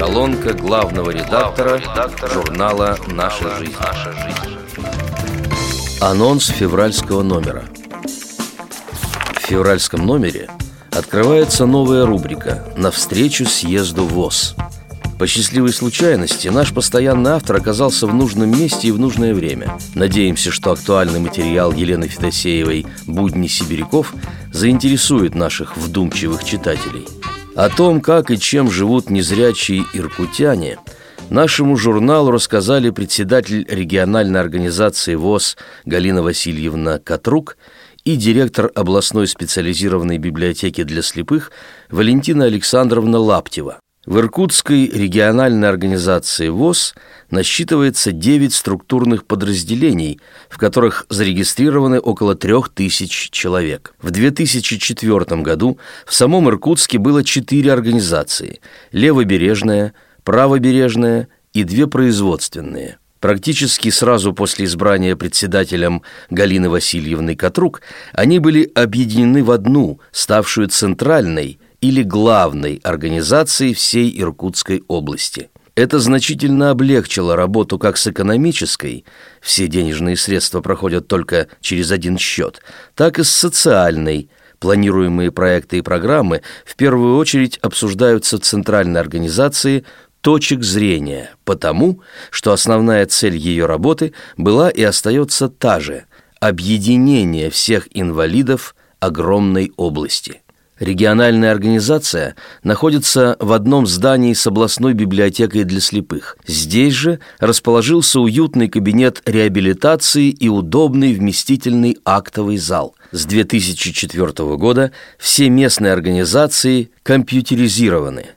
Колонка главного редактора, редактора журнала «Наша жизнь». «Наша жизнь». Анонс февральского номера В февральском номере открывается новая рубрика «Навстречу съезду ВОЗ». По счастливой случайности наш постоянный автор оказался в нужном месте и в нужное время. Надеемся, что актуальный материал Елены Федосеевой «Будни сибиряков» заинтересует наших вдумчивых читателей. О том, как и чем живут незрячие иркутяне, нашему журналу рассказали председатель региональной организации ВОЗ Галина Васильевна Катрук и директор областной специализированной библиотеки для слепых Валентина Александровна Лаптева. В Иркутской региональной организации ВОЗ насчитывается 9 структурных подразделений, в которых зарегистрированы около 3000 человек. В 2004 году в самом Иркутске было 4 организации – левобережная, правобережная и две производственные. Практически сразу после избрания председателем Галины Васильевны Катрук они были объединены в одну, ставшую центральной – или главной организации всей Иркутской области. Это значительно облегчило работу как с экономической, все денежные средства проходят только через один счет, так и с социальной, планируемые проекты и программы в первую очередь обсуждаются в центральной организации точек зрения, потому что основная цель ее работы была и остается та же – объединение всех инвалидов огромной области. Региональная организация находится в одном здании с областной библиотекой для слепых. Здесь же расположился уютный кабинет реабилитации и удобный вместительный актовый зал. С 2004 года все местные организации компьютеризированы.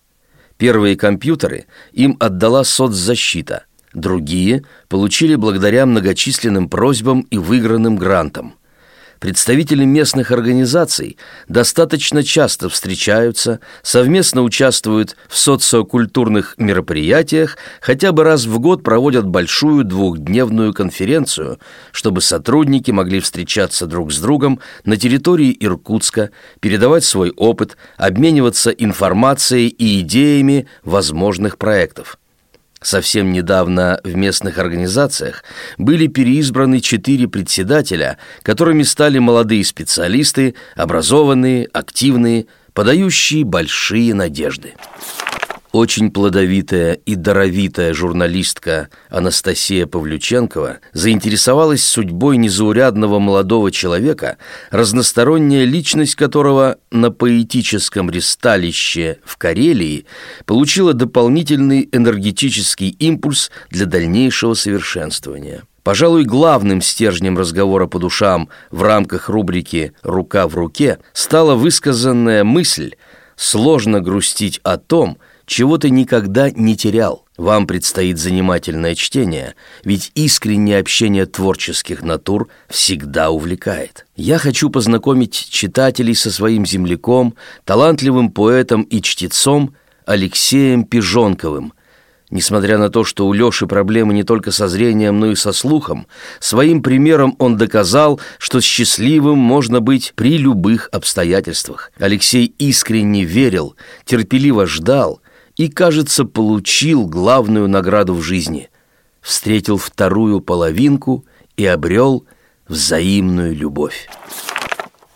Первые компьютеры им отдала соцзащита, другие получили благодаря многочисленным просьбам и выигранным грантам – Представители местных организаций достаточно часто встречаются, совместно участвуют в социокультурных мероприятиях, хотя бы раз в год проводят большую двухдневную конференцию, чтобы сотрудники могли встречаться друг с другом на территории Иркутска, передавать свой опыт, обмениваться информацией и идеями возможных проектов. Совсем недавно в местных организациях были переизбраны четыре председателя, которыми стали молодые специалисты, образованные, активные, подающие большие надежды. Очень плодовитая и даровитая журналистка Анастасия Павлюченкова заинтересовалась судьбой незаурядного молодого человека, разносторонняя личность которого на поэтическом ресталище в Карелии получила дополнительный энергетический импульс для дальнейшего совершенствования. Пожалуй, главным стержнем разговора по душам в рамках рубрики «Рука в руке» стала высказанная мысль «Сложно грустить о том», чего ты никогда не терял. Вам предстоит занимательное чтение, ведь искреннее общение творческих натур всегда увлекает. Я хочу познакомить читателей со своим земляком, талантливым поэтом и чтецом Алексеем Пижонковым. Несмотря на то, что у Лёши проблемы не только со зрением, но и со слухом, своим примером он доказал, что счастливым можно быть при любых обстоятельствах. Алексей искренне верил, терпеливо ждал, и, кажется, получил главную награду в жизни. Встретил вторую половинку и обрел взаимную любовь.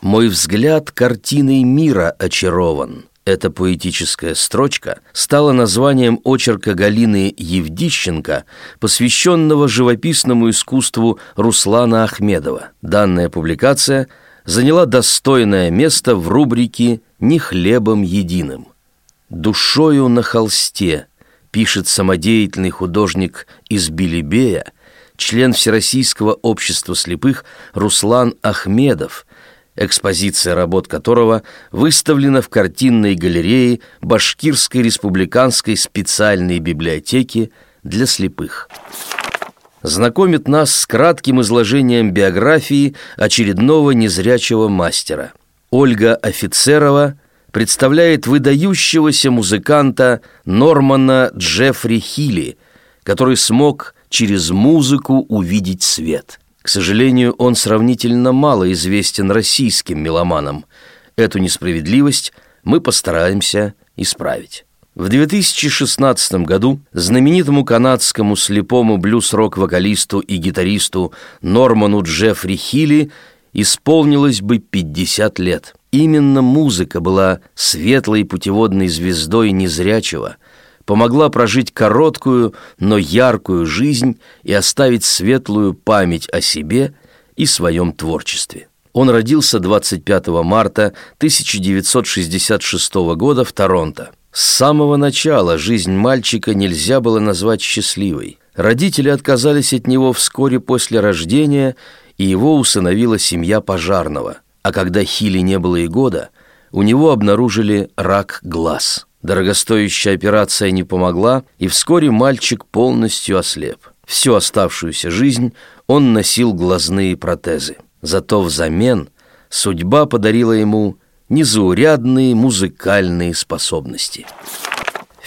Мой взгляд картиной мира очарован. Эта поэтическая строчка стала названием очерка Галины Евдищенко, посвященного живописному искусству Руслана Ахмедова. Данная публикация заняла достойное место в рубрике «Не хлебом единым». «Душою на холсте», пишет самодеятельный художник из Билибея, член Всероссийского общества слепых Руслан Ахмедов, экспозиция работ которого выставлена в картинной галерее Башкирской республиканской специальной библиотеки для слепых. Знакомит нас с кратким изложением биографии очередного незрячего мастера. Ольга Офицерова – представляет выдающегося музыканта Нормана Джеффри Хилли, который смог через музыку увидеть свет. К сожалению, он сравнительно мало известен российским меломанам. Эту несправедливость мы постараемся исправить. В 2016 году знаменитому канадскому слепому блюз-рок-вокалисту и гитаристу Норману Джеффри Хилли исполнилось бы 50 лет. Именно музыка была светлой путеводной звездой незрячего, помогла прожить короткую, но яркую жизнь и оставить светлую память о себе и своем творчестве. Он родился 25 марта 1966 года в Торонто. С самого начала жизнь мальчика нельзя было назвать счастливой. Родители отказались от него вскоре после рождения, и его усыновила семья пожарного. А когда Хили не было и года, у него обнаружили рак глаз. Дорогостоящая операция не помогла, и вскоре мальчик полностью ослеп. Всю оставшуюся жизнь он носил глазные протезы. Зато взамен судьба подарила ему незаурядные музыкальные способности.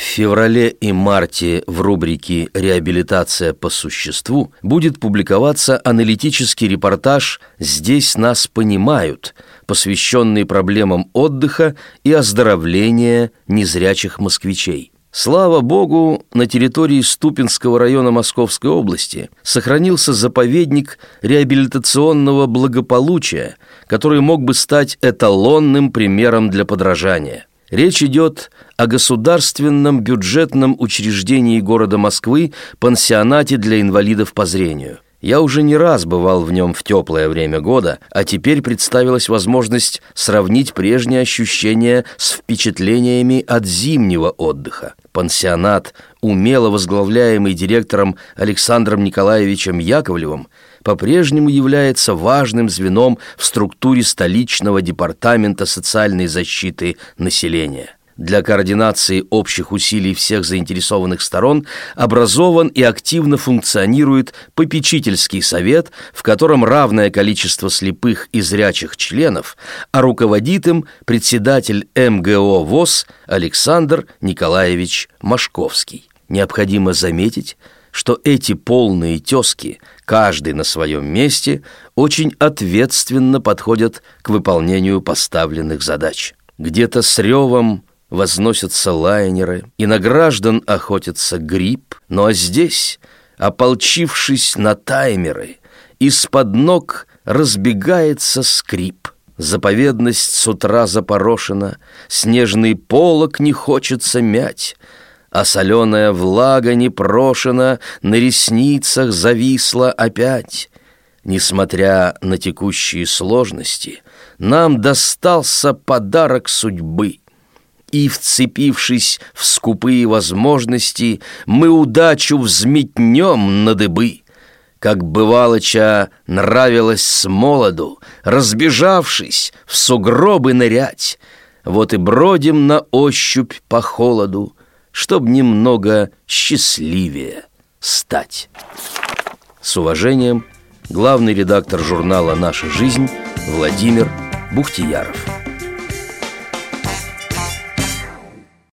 В феврале и марте в рубрике «Реабилитация по существу» будет публиковаться аналитический репортаж «Здесь нас понимают», посвященный проблемам отдыха и оздоровления незрячих москвичей. Слава богу, на территории Ступинского района Московской области сохранился заповедник реабилитационного благополучия, который мог бы стать эталонным примером для подражания. Речь идет о государственном бюджетном учреждении города Москвы пансионате для инвалидов по зрению – я уже не раз бывал в нем в теплое время года, а теперь представилась возможность сравнить прежние ощущения с впечатлениями от зимнего отдыха. Пансионат, умело возглавляемый директором Александром Николаевичем Яковлевым, по-прежнему является важным звеном в структуре столичного департамента социальной защиты населения для координации общих усилий всех заинтересованных сторон образован и активно функционирует попечительский совет, в котором равное количество слепых и зрячих членов, а руководит им председатель МГО ВОЗ Александр Николаевич Машковский. Необходимо заметить, что эти полные тезки, каждый на своем месте, очень ответственно подходят к выполнению поставленных задач. Где-то с ревом возносятся лайнеры, и на граждан охотится гриб, ну а здесь, ополчившись на таймеры, из-под ног разбегается скрип. Заповедность с утра запорошена, снежный полог не хочется мять, а соленая влага непрошена на ресницах зависла опять. Несмотря на текущие сложности, нам достался подарок судьбы — и, вцепившись в скупые возможности, мы удачу взметнем на дыбы. Как бывалоча нравилось с молоду, разбежавшись, в сугробы нырять. Вот и бродим на ощупь по холоду, чтоб немного счастливее стать. С уважением, главный редактор журнала «Наша жизнь» Владимир Бухтияров.